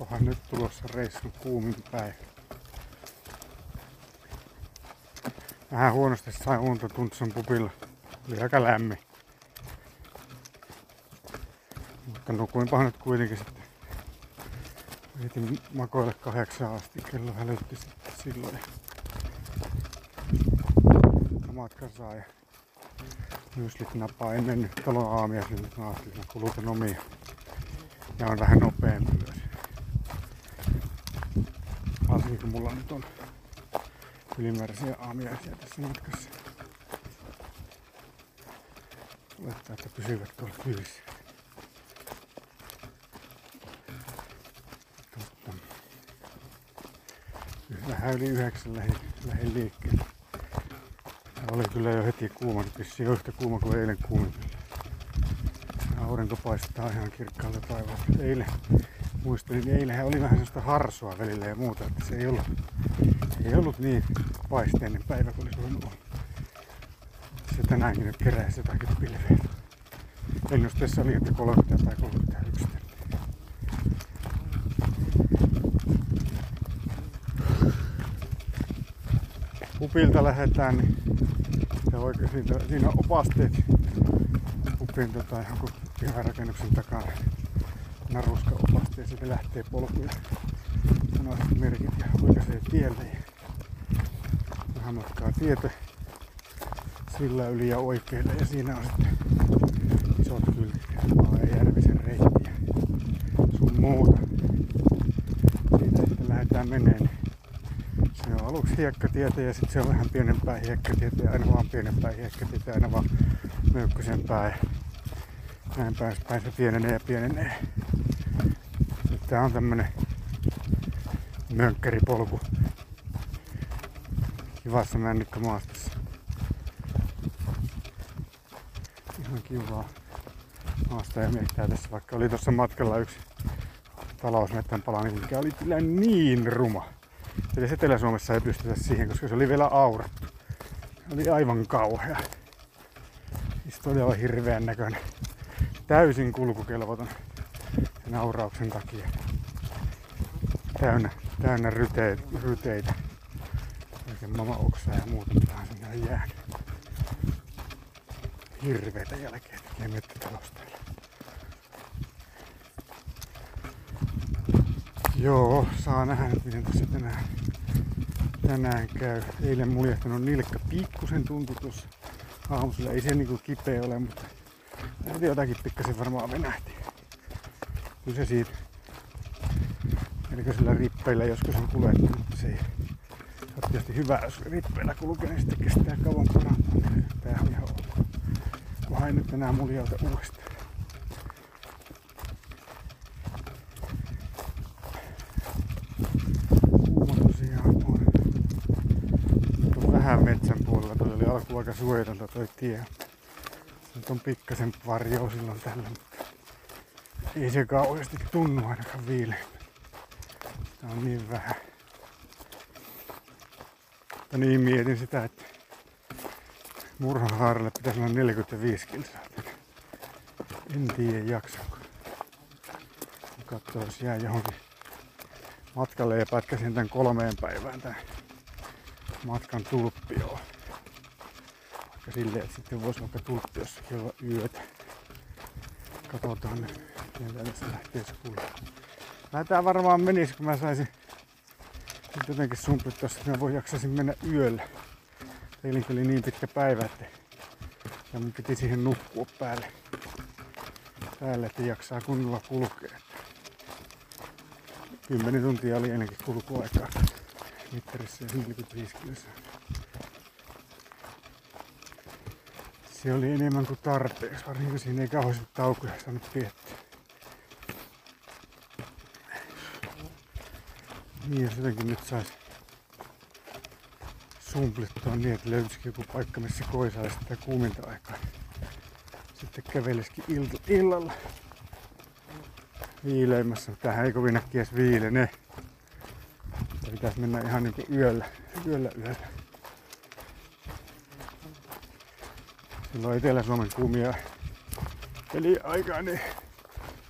Onkohan nyt tulossa reissun kuumin päivä? Vähän huonosti sai unta Tuntsun pupilla. Oli aika lämmin. Mutta nukuinpahan nyt kuitenkin sitten. Yritin makoille kahdeksan asti. Kello hälytti sitten silloin. Ja matkan saa ja myslit napaa. En mennyt talon aamia sinne. Mä ajattelin, että kulutan omia. Ja on vähän nopeampi myös. Varsinkin kun mulla nyt on ylimääräisiä aamiaisia tässä matkassa. Olettaa, että pysyvät tuolla kylissä. Totta. Vähän yli yhdeksän lähin, lähin liikkeelle. Ja oli kyllä jo heti kuuma, nyt vissiin yhtä kuuma kuin eilen kuumimmilla. Aurinko paistaa ihan kirkkaalta taivaalta. Eilen muistelin, niin eilenhän oli vähän sellaista harsoa välillä ja muuta, että se ei ollut, ei ollut niin paisteinen päivä kuin olisi voinut olla. Se tänäänkin nyt keräisi jotakin pilveä. Ennusteessa oli, että 30 tai 31. Upilta lähdetään, niin ja oikein siinä, siinä opasteet upin tota, jonkun piharakennuksen takana naruska opasti ja sitten lähtee polkuja punaiset merkit ja oikaisee tielle ja vähän matkaa tietä sillä yli ja oikealle ja siinä on sitten isot kyltit ja Järvisen reittiä sun muuta. Siitä sitten lähdetään meneen. Se on aluksi hiekkatietä ja sitten se on vähän pienempää hiekkatietä ja aina vaan pienempää hiekkatietä aina vaan möykkysempää ja näin päin se pienenee ja pienenee. Tää on tämmönen mönkkäripolku kivassa männikkömaastossa. Ihan kivaa maasta ja miettää tässä, vaikka oli tuossa matkalla yksi talousmettän pala, niin mikä oli kyllä niin ruma. Eli Etelä-Suomessa ei pystytä siihen, koska se oli vielä aurattu. Se oli aivan kauhea. Siis todella hirveän näköinen. Täysin kulkukelvoton sen aurauksen takia. Täynnä, täynnä ryteitä, ryteitä. Mama oksaa ja muuta, mitä on sinne jäänyt. Hirveitä jälkeä tekee mettätalosteilla. Joo, saa nähdä nyt miten tässä tänään, tänään käy. Eilen muljehtanut nilkka pikkusen tuntui tuossa aamusella. Ei se niinku kipeä ole, mutta jotakin pikkasen varmaan venähti. Kyllä se siitä. Eli sillä rippeillä joskus on kuljettu, mutta se ei ole tietysti hyvä, jos rippeillä kulkee, niin sitten kestää kauan parantaa. Tää on ihan ok. Kunhan ei nyt enää muljauta uudestaan. Vähän metsän puolella. Toi oli alku aika suojatonta toi tie. Nyt on pikkasen varjo silloin mutta ei se kauheasti tunnu ainakaan viileä. Sitä on niin vähän. Mutta niin mietin sitä, että Murhahaaralle pitäisi olla 45 kilsaa. En tiedä jaksanko. Katsoa, jos jää johonkin matkalle ja pätkäsin tän kolmeen päivään tän matkan tulppioon. Vaikka silleen, että sitten voisi vaikka tulppiossakin olla yötä. Katsotaan nyt, miten tässä lähtee skulla. Tää varmaan menisi, kun mä saisin nyt jotenkin sumpit tossa, että mä voi jaksaisin mennä yöllä. Eilenkin oli niin pitkä päivä, että ja mun piti siihen nukkua päälle, päälle että jaksaa kunnolla kulkea. 10 tuntia oli ennenkin kulkuaikaa mittarissa ja 45 kilsaa. Se oli enemmän kuin tarpeeksi, varsinkin siinä ei kauheasti taukoja saanut piettiä. Niin jotenkin nyt sais sumplittua niin, että löytyisikin joku paikka, missä koisaisi sitä kuuminta aikaa. Sitten kävelisikin ilta, illalla viileimmässä. Tähän ei kovin äkkiä edes viilene. Pitäisi mennä ihan niinku yöllä, yöllä yöllä. Silloin Etelä-Suomen kuumia eli aikaa, niin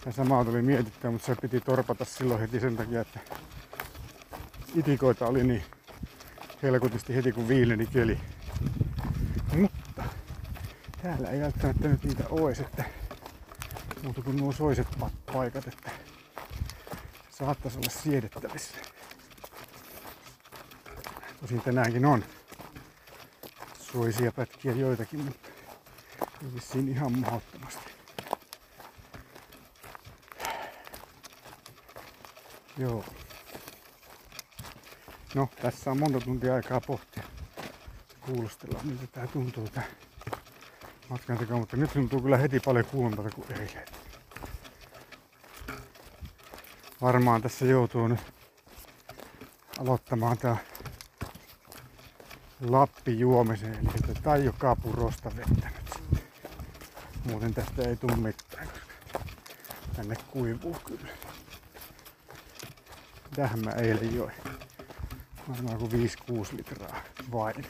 Ja samaa tuli mietittyä, mutta se piti torpata silloin heti sen takia, että itikoita oli niin helkutisti heti kun viileni keli. Mutta täällä ei välttämättä nyt niitä ois, että muuta kuin nuo soiset paikat, että se saattaisi olla siedettävissä. Tosin tänäänkin on suoisia pätkiä joitakin, mutta ei vissiin ihan mahdottomasti. Joo. No, tässä on monta tuntia aikaa pohtia. Kuulostella, miltä tää tuntuu tää matkan teko, mutta nyt tuntuu kyllä heti paljon kuumempaa kuin eilen. Varmaan tässä joutuu nyt aloittamaan tää Lappi juomiseen, eli että Taijo Kapurosta vettä nyt sitten. Muuten tästä ei tule mitään, koska tänne kuivuu kyllä. Tähän mä eilen join. Varmaan kuin 5-6 litraa vain.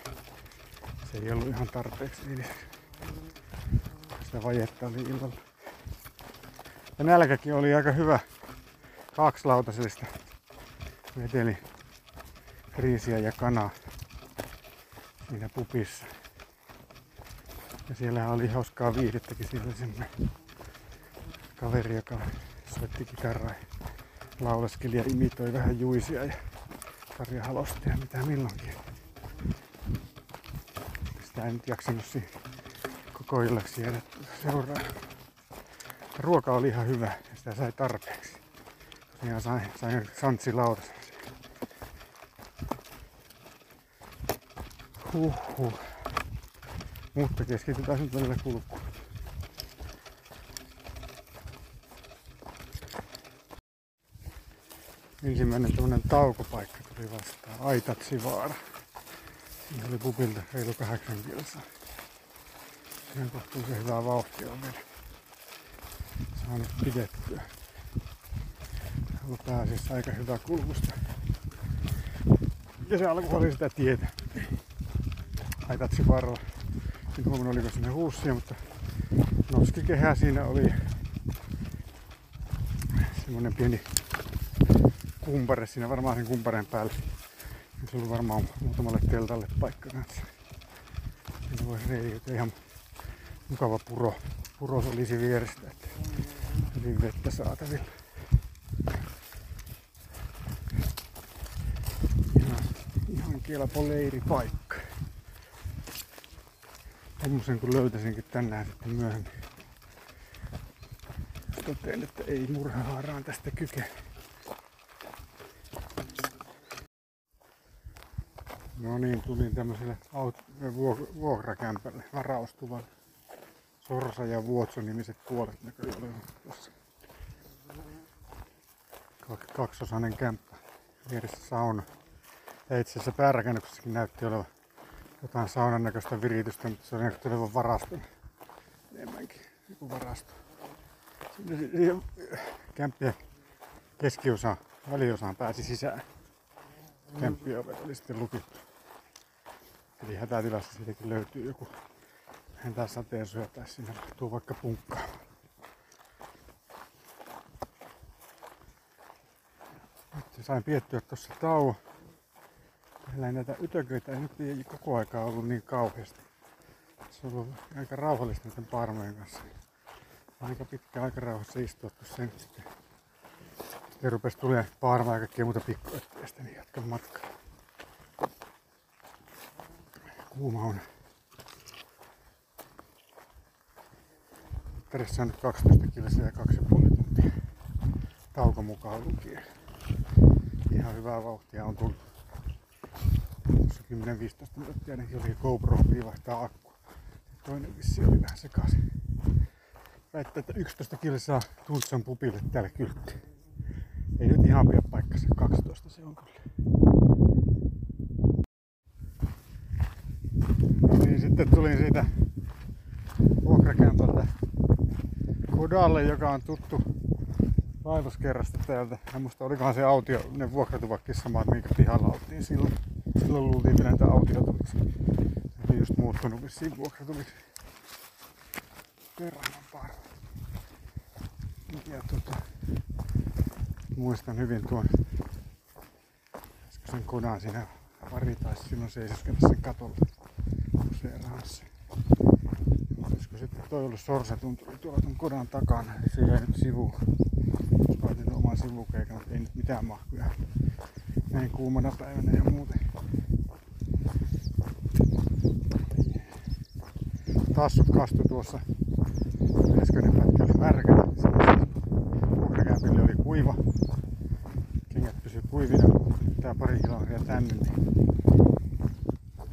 Se ei ollut ihan tarpeeksi edes. Sitä vajetta oli illalla. Ja nälkäkin oli aika hyvä. Kaksilautasesta veteli riisiä ja kanaa siinä pupissa. Ja siellä oli hauskaa viihdettäkin. Siellä oli kaveri, joka soitti kitaraa ja laulaskeli ja imitoi vähän juisia ja Karja Halosta ja mitä milloinkin. Sitä en nyt jaksanut koko illaksi jäädä seuraa. Ruoka oli ihan hyvä ja sitä sai tarpeeksi. Tosiaan sain, sain santsi laudassa. Huhhuh. Mutta keskitytään nyt välillä kulkuun. Ensimmäinen tämmönen taukopaikka tuli vastaan. Aitatsivaara. Siinä oli pupilta reilu kahdeksan kilsaa. Ihan kohtuullisen hyvää vauhtia on vielä saanut pidettyä. Ollut pääasiassa aika hyvä kulkusta. Ja se alku oli sitä tietä aitatsi varrella. En huomannut oliko sinne huussia, mutta noskikehä siinä oli semmonen pieni kumpare siinä varmaan sen kumpareen päällä. Se oli varmaan muutamalle teltalle paikka kanssa. Siinä voisi reijuta ihan mukava puro. Puro olisi vierestä, että hyvin vettä saatavilla. Ihan, ihan kelpo leiripaikka. Tommosen kun löytäisinkin tänään sitten myöhemmin. Totean, että ei murhahaaraan tästä kyke. No niin, tulin tämmöiselle vuokrakämpälle varaustuvan. Sorsa ja Vuotso nimiset puolet näköjään tuossa. Kaksosainen kämppä. Vieressä sauna. Ja itse asiassa päärakennuksessakin näytti olevan jotain saunan näköistä viritystä, mutta se näytti olevan varaston. Enemmänkin joku varasto. Siinä kämppien keskiosaan, väliosaan pääsi sisään. Kämppien ovet oli sitten lukittu. Eli hätätilassa siitäkin löytyy joku vähentää sateensuoja tai sinne tuu vaikka punkkaa. Nyt sain piettyä tuossa tauon. Meillä ei näitä ytököitä ei nyt ei koko aikaa ollut niin kauheasti. Se on ollut aika rauhallista näiden parmojen kanssa. Aika pitkä aika rauhassa istua tuossa sitten. Sitten rupesi tulee paarmaa ja kaikkea muuta pikkuetteistä, niin jatkan matkaa. Kuuma on. Tässä on nyt 12 kilsa ja 2,5 tuntia. Tauko mukaan lukien. Ihan hyvää vauhtia on tullut. 10-15 minuuttia ainakin oli GoPro vaihtaa akku. Toinen vissi oli vähän sekaisin. Väittää, että 11 kilsaa Tuntsan pupille täällä kyltti. Ei nyt ihan pidä paikkansa, 12 se on kyllä. No niin, sitten tulin siitä vuokrakämpältä Kodalle, joka on tuttu vaelluskerrasta täältä. Ja musta olikohan se autio, ne vuokratuvakki samat, minkä pihalla oltiin silloin. Silloin luultiin, että näitä autiotuviksi. Oli just muuttunut vissiin vuokratuviksi. Kerran parva. Ja tota, muistan hyvin tuon sen kodan siinä pari taisi silloin seisoskella sen katolla useeraansa. Olisiko sitten toi ollut sorsatunturi tuolla tuon kodan takana, se jäi nyt sivuun. Laitettu oman sivukeikan, mutta ei nyt mitään mahkuja näin kuumana päivänä ja muuten. Tassut kastu tuossa äskeinen pätkä märkänä. Vuokrakämpille oli kuiva. Kengät pysyi kuivina. Tää pari kilometriä tänne, niin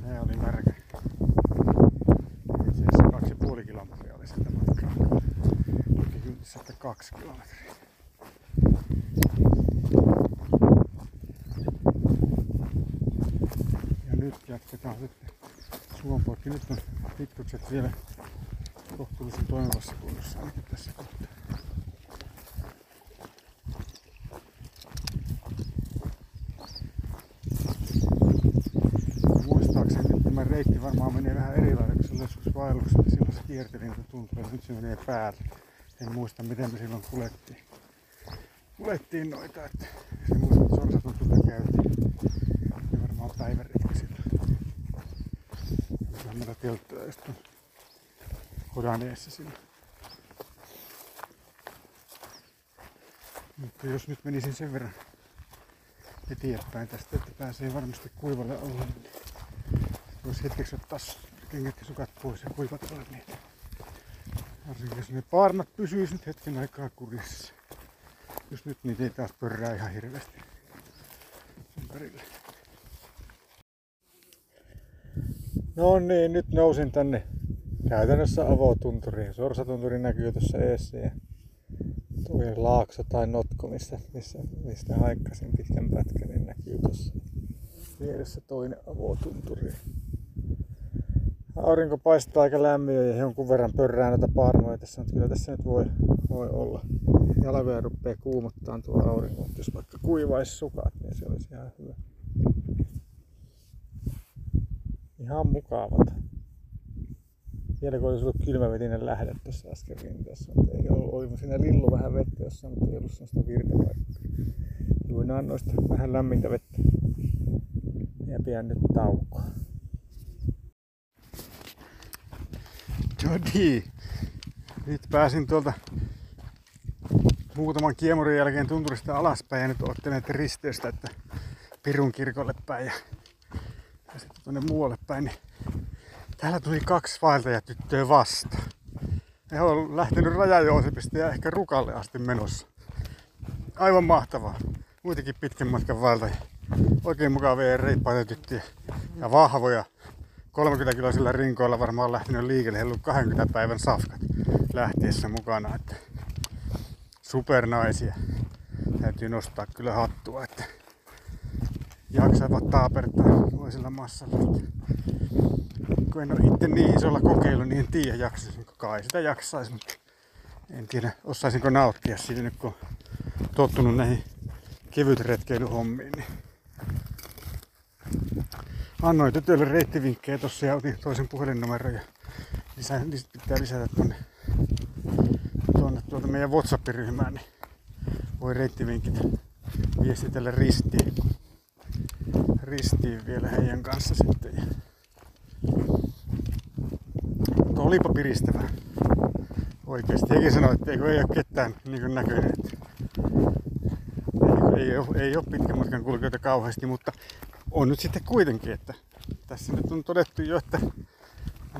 ne oli märkä. Itse asiassa kaksi ja puoli kilometriä oli sitä matkaa. Luki kyltissä, että kaksi kilometriä. Ja nyt jatketaan sitten Suonpoikki. Nyt on pitkukset vielä kohtuullisen toimivassa kunnossa ainakin tässä kohtaa. Reitti varmaan menee vähän eri lailla, kun se oli joskus vaelluksessa, niin silloin se kierteli niitä tuntuja, nyt se menee päälle. En muista miten me silloin kuljettiin. Kuljettiin noita, että se muista, että sorsatuntuja käytiin. Ja varmaan silloin. Telttoja just on Hodaneessa silloin. Mutta jos nyt menisin sen verran eteenpäin tästä, että pääsee varmasti kuivalle alle, niin voisi hetkeksi ottaa kengät ja sukat pois ja kuivatella niitä. Varsinkin jos ne paarnat pysyis nyt hetken aikaa kurissa. Jos nyt niitä ei taas pörrää ihan hirveästi ympärille. No niin, nyt nousin tänne käytännössä avotunturiin. Sorsatunturi näkyy tuossa eessä ja tuo laakso tai notko, missä, missä, mistä haikkasin pitkän pätkän, niin näkyy tuossa vieressä toinen avotunturi. Aurinko paistaa aika lämmin ja jonkun verran pörrää noita parmoja tässä, mutta kyllä tässä nyt voi, voi olla. Jalkoja rupeaa kuumottaa tuo aurinko, jos vaikka kuivaisi sukat, niin se olisi ihan hyvä. Ihan mukavat. Vielä kun olisi ollut kylmävetinen lähde tuossa äsken rinteessä, mutta ei ollut, oli siinä lillu vähän vettä jossain, mutta ei ollut sellaista virtapaikkaa. Juinaan noista vähän lämmintä vettä ja pian nyt taukoa. No niin. Nyt pääsin tuolta muutaman kiemurin jälkeen tunturista alaspäin ja nyt ottelen risteystä, että Pirun kirkolle päin ja, tuonne muualle päin. Niin täällä tuli kaksi vaeltajatyttöä vasta. He on lähtenyt Rajajoosepista ja ehkä Rukalle asti menossa. Aivan mahtavaa. Muitakin pitkän matkan vaeltajia. Oikein mukavia reippaita tyttöjä ja vahvoja 30 kiloisilla rinkoilla varmaan lähtenyt liikelle. Heillä on 20 päivän safkat lähtiessä mukana. Että supernaisia. Täytyy nostaa kyllä hattua, että jaksavat taapertaa toisella massalla. Kun en ole itse niin isolla kokeilu, niin en tiedä jaksaisinko kai. Sitä jaksaisi, mutta en tiedä osaisinko nauttia siitä nyt kun on tottunut näihin kevyt retkeilyhommiin. Niin annoin tytölle reittivinkkejä tossa ja otin toisen puhelinnumeron ja lisää, pitää lisätä tonne, tonne tuota meidän WhatsApp-ryhmään, niin voi reittivinkit viestitellä ristiin, ristiin vielä heidän kanssa sitten. Mutta olipa piristävää. Oikeesti. Hekin sanoi, että ei ole ketään niin näköinen. Ei, ei, ole, ei ole pitkän matkan kulkijoita kauheasti, mutta on nyt sitten kuitenkin, että tässä nyt on todettu jo, että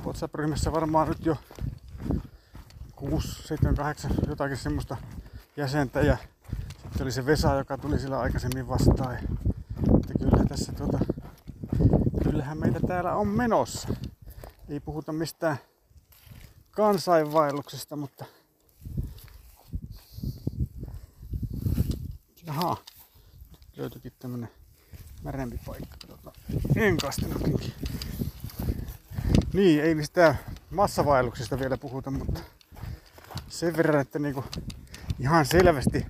WhatsApp-ryhmässä varmaan nyt jo 6, 7, 8 jotakin semmoista jäsentä ja sitten oli se Vesa, joka tuli sillä aikaisemmin vastaan. Tässä tuota, kyllähän meitä täällä on menossa. Ei puhuta mistään kansainvaelluksesta, mutta Jaha, nyt löytyikin tämmönen märempi paikka. Katsotaan. En kastanutkin. Niin, ei mistään massavaelluksesta vielä puhuta, mutta sen verran, että niinku ihan selvästi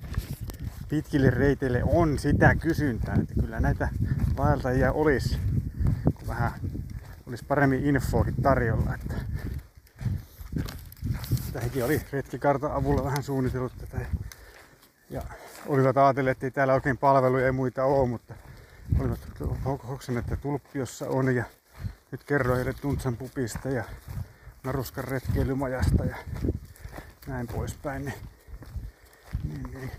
pitkille reiteille on sitä kysyntää, että kyllä näitä vaeltajia olisi, kun vähän olisi paremmin infoakin tarjolla. Että hekin oli retkikartan avulla vähän suunnitellut tätä. Ja olivat ajatelleet, että ei täällä oikein palveluja ei muita ole, mutta olivat hoksen, että Tulppiossa on ja nyt kerroin heille Tuntsan pupista ja Naruskan retkeilymajasta ja näin poispäin. Niin, niin, niin.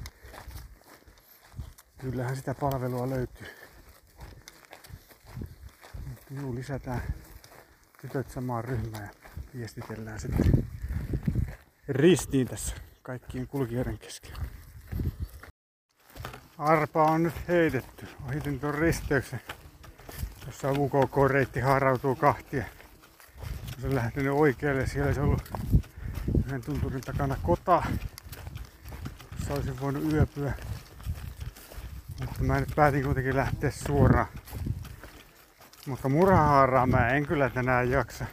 Kyllähän sitä palvelua löytyy. Juu, lisätään tytöt samaan ryhmään ja viestitellään sitten ristiin tässä kaikkien kulkijoiden kesken. Arpa on nyt heitetty. Ohitin tuon risteyksen, jossa UKK-reitti haarautuu kahtia. Se on lähtenyt oikealle. Siellä se on ollut yhden tunturin takana kota, jossa olisin voinut yöpyä. Mutta mä nyt päätin kuitenkin lähteä suoraan. Mutta murhahaaraa mä en kyllä tänään jaksa.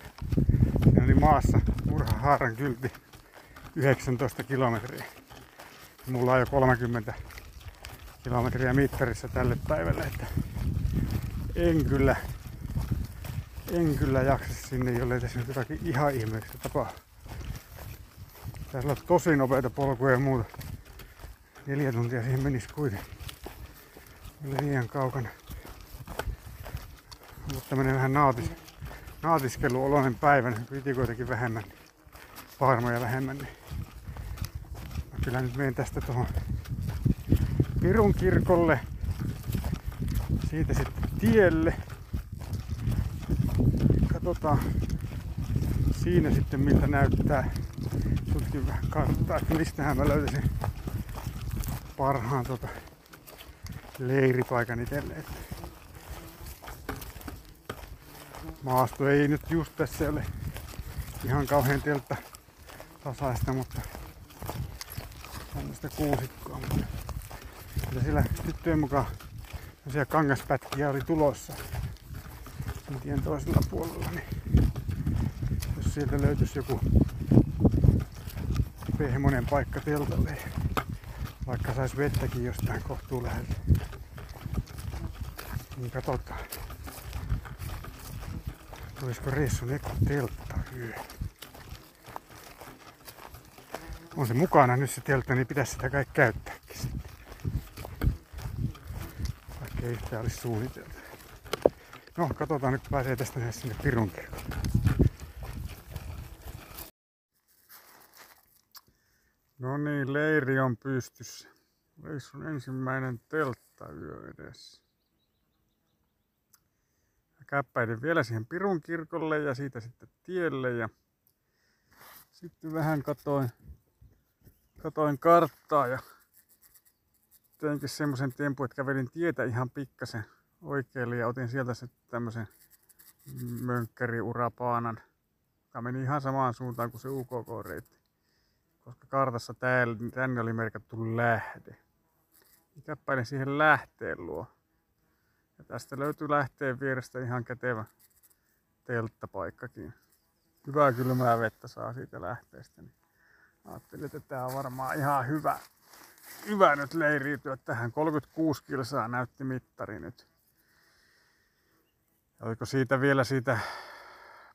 Siinä oli maassa murhahaaran kylti 19 kilometriä. Mulla on jo 30 kilometriä mittarissa tälle päivälle, että en kyllä, en kyllä jaksa sinne, jollei tässä nyt jotakin ihan ihmeellistä tapahdu. Tässä on tosi nopeita polkuja ja muuta. Neljä tuntia siihen menisi kuitenkin. Liian kaukana. Mutta tämmönen vähän naatis, naatiskeluoloinen päivä, niin kuitenkin vähemmän, paarmoja vähemmän. Niin kyllä nyt menen tästä tuohon Pirun kirkolle. Siitä sitten tielle. Katsotaan siinä sitten miltä näyttää. Tutkin vähän karttaa, että mistähän mä löytäisin parhaan tota leiripaikan itselle. Maasto ei nyt just tässä ole ihan kauhean teltta tasaista, mutta tämmöistä kuusikkoa. Mutta siellä tyttöjen mukaan tosiaan kangaspätkiä oli tulossa tien toisella puolella, niin jos sieltä löytyisi joku pehmonen paikka teltalle, vaikka sais vettäkin jostain kohtuu niin katsotaan. Tulisiko reissun eka teltta yö? On se mukana nyt se teltta, niin pitäisi sitä kaikki käyttääkin sitten. Vaikka ei yhtään olisi suunniteltu. No, katsotaan nyt pääsee tästä sinne Pirun. No niin, leiri on pystyssä. Reissun ensimmäinen telttayö edessä. Käppäiden vielä siihen Pirun kirkolle ja siitä sitten tielle ja sitten vähän katoin, katoin karttaa ja teinkin semmoisen tempun, että kävelin tietä ihan pikkasen oikealle ja otin sieltä sitten tämmöisen mönkkäriurapaanan, joka meni ihan samaan suuntaan kuin se UKK-reitti. Koska kartassa täällä, tänne oli merkattu lähde. Käppäilin siihen lähteen luo. Tästä löytyy lähteen vierestä ihan kätevä telttapaikkakin. Hyvää kylmää vettä saa siitä lähteestä. Niin ajattelin, että tämä on varmaan ihan hyvä, hyvä nyt leiriytyä tähän. 36 kilsaa näytti mittari nyt. Oliko siitä vielä siitä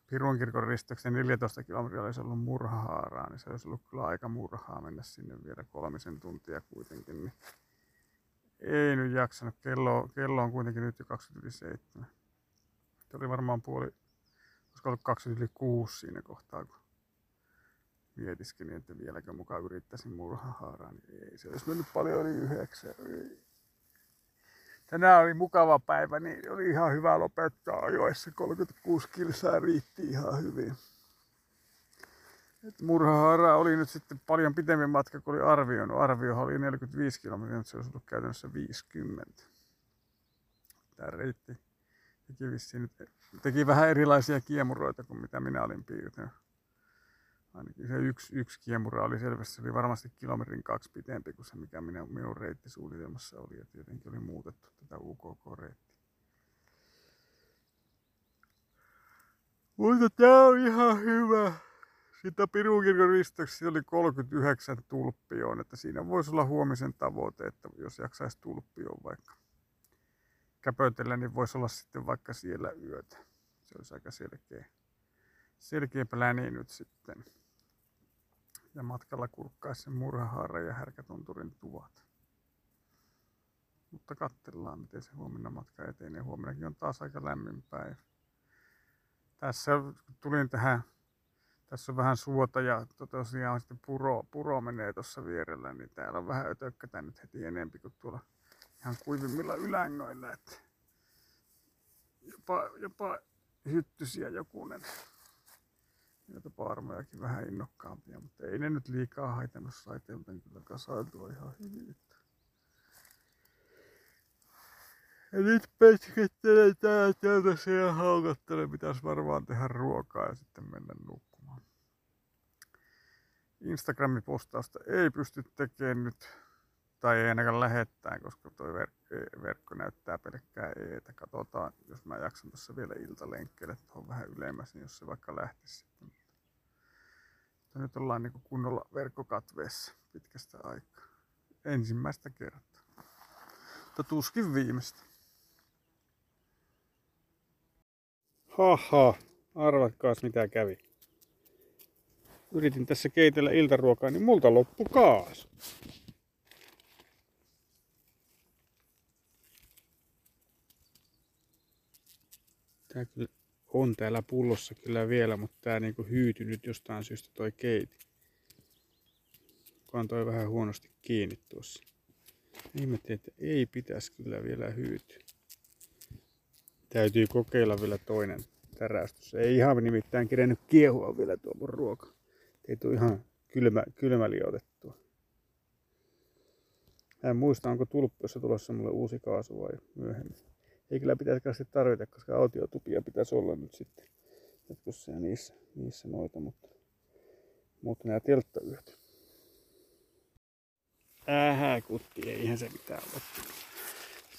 Pirun kirkon risteyksen 14 kilometriä olisi ollut murhahaaraa, niin se olisi ollut kyllä aika murhaa mennä sinne vielä kolmisen tuntia kuitenkin. Niin ei nyt jaksanut. Kello, kello on kuitenkin nyt jo 27. Se oli varmaan puoli, olisiko ollut 20 yli 6 siinä kohtaa, kun mietiskelin, että vieläkö mukaan yrittäisin murhahaaraa, niin ei se olisi mennyt paljon yli yhdeksän. Tänään oli mukava päivä, niin oli ihan hyvä lopettaa ajoissa. 36 kilsaa riitti ihan hyvin. Et Murhahaara oli nyt sitten paljon pitempi matka kuin oli arvioinut. Arvio oli 45 kilometriä, mutta se olisi ollut käytännössä 50. Tämä reitti teki, nyt, teki vähän erilaisia kiemuroita kuin mitä minä olin piirtänyt. Ainakin se yksi, yksi kiemura oli selvästi, se oli varmasti kilometrin kaksi pitempi kuin se, mikä minä, minun reittisuunnitelmassa oli. Ja tietenkin oli muutettu tätä UKK-reittiä. Mutta tää on ihan hyvä. Sitä Pirukirkon risteyksessä oli 39 tulppioon, että siinä voisi olla huomisen tavoite, että jos jaksaisi tulppioon vaikka käpötellä, niin voisi olla sitten vaikka siellä yötä. Se olisi aika selkeä, selkeä pläni nyt sitten. Ja matkalla kurkkaisi sen murhahaara ja härkätunturin tuvat. Mutta katsellaan, miten se huomenna matka etenee. Huomennakin on taas aika lämmin päivä. Tässä tulin tähän, tässä on vähän suota ja tosiaan sitten puro, puro menee tuossa vierellä, niin täällä on vähän ötökkätä nyt heti enempi kuin tuolla ihan kuivimmilla ylängoilla. Että jopa, jopa hyttysiä jokunen. Joita paarmojakin vähän innokkaampia, mutta ei ne nyt liikaa haitannut saiteilta, kyllä kasailtua ihan hyvin. Ja nyt peskettelen täältä tässä ja haukottelen. Pitäisi varmaan tehdä ruokaa ja sitten mennä nukkumaan. Instagramin postausta ei pysty tekemään nyt. Tai ei ainakaan lähettää, koska tuo ver- verkko näyttää pelkkää eetä. Katsotaan, jos mä jaksan tässä vielä iltalenkkeelle tuohon vähän ylemmäs, niin jos se vaikka lähtisi. Mutta nyt ollaan niin kunnolla verkkokatveessa pitkästä aikaa. Ensimmäistä kertaa. Mutta tuskin viimeistä. Haha, arvatkaas mitä kävi. Yritin tässä keitellä iltaruokaa, niin multa loppu kaas. Tää kyllä on täällä pullossa kyllä vielä, mutta tää niinku hyytynyt jostain syystä toi keiti. Kukaan toi vähän huonosti kiinni tuossa. Ihmettelin, että ei pitäisi kyllä vielä hyytyä. Täytyy kokeilla vielä toinen tärästys. Ei ihan nimittäin kerennyt kiehua vielä tuo mun ruoka. Ei tule ihan kylmä, kylmä liotettua. en muista, onko tulppiossa tulossa mulle uusi kaasu vai myöhemmin. Ei kyllä pitäisi tarvita, koska autiotupia pitäisi olla nyt sitten jatkossa ja niissä, niissä noita, mutta, mutta nämä telttayöt. Ähä kutti, eihän se mitään loppunut.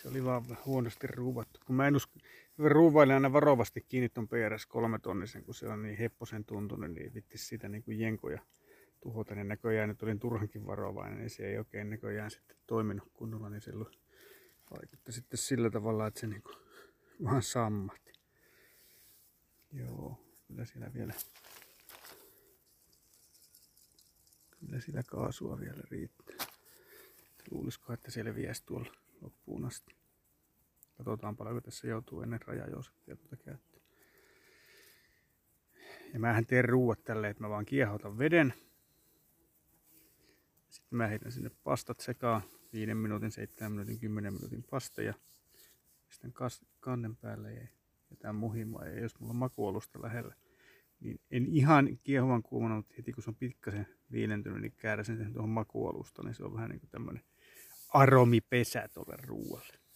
Se oli vaan huonosti ruuvattu. Kun mä en usko, ruuvailen aina varovasti kiinni ton PRS 3 tonnisen, kun se on niin hepposen tuntunut, niin vittis siitä niin kuin jenkoja tuhota. Niin näköjään nyt olin turhankin varovainen, niin se ei oikein näköjään sitten toiminut kunnolla, niin silloin vaikutti sitten sillä tavalla, että se niin kuin vaan sammahti. Joo, kyllä siellä vielä Kyllä sillä kaasua vielä riittää. Luulisiko, että selviäisi tuolla loppuun asti. Katsotaan paljonko tässä joutuu ennen rajajouseptia tuota käyttöön. Ja mähän teen ruuat tälleen, että mä vaan kiehotan veden. Sitten mä heitän sinne pastat sekaan 5 minuutin, 7 minuutin, 10 minuutin pasteja. Sitten kannen päälle ja jätän muhimaa. Ja jos mulla on makuolusta lähellä, niin en ihan kiehuvan kuumana, mutta heti kun se on pikkasen viilentynyt, niin kääräsen sen tuohon makuolusta, niin se on vähän niin kuin tämmönen aromipesä tuolle ruualle.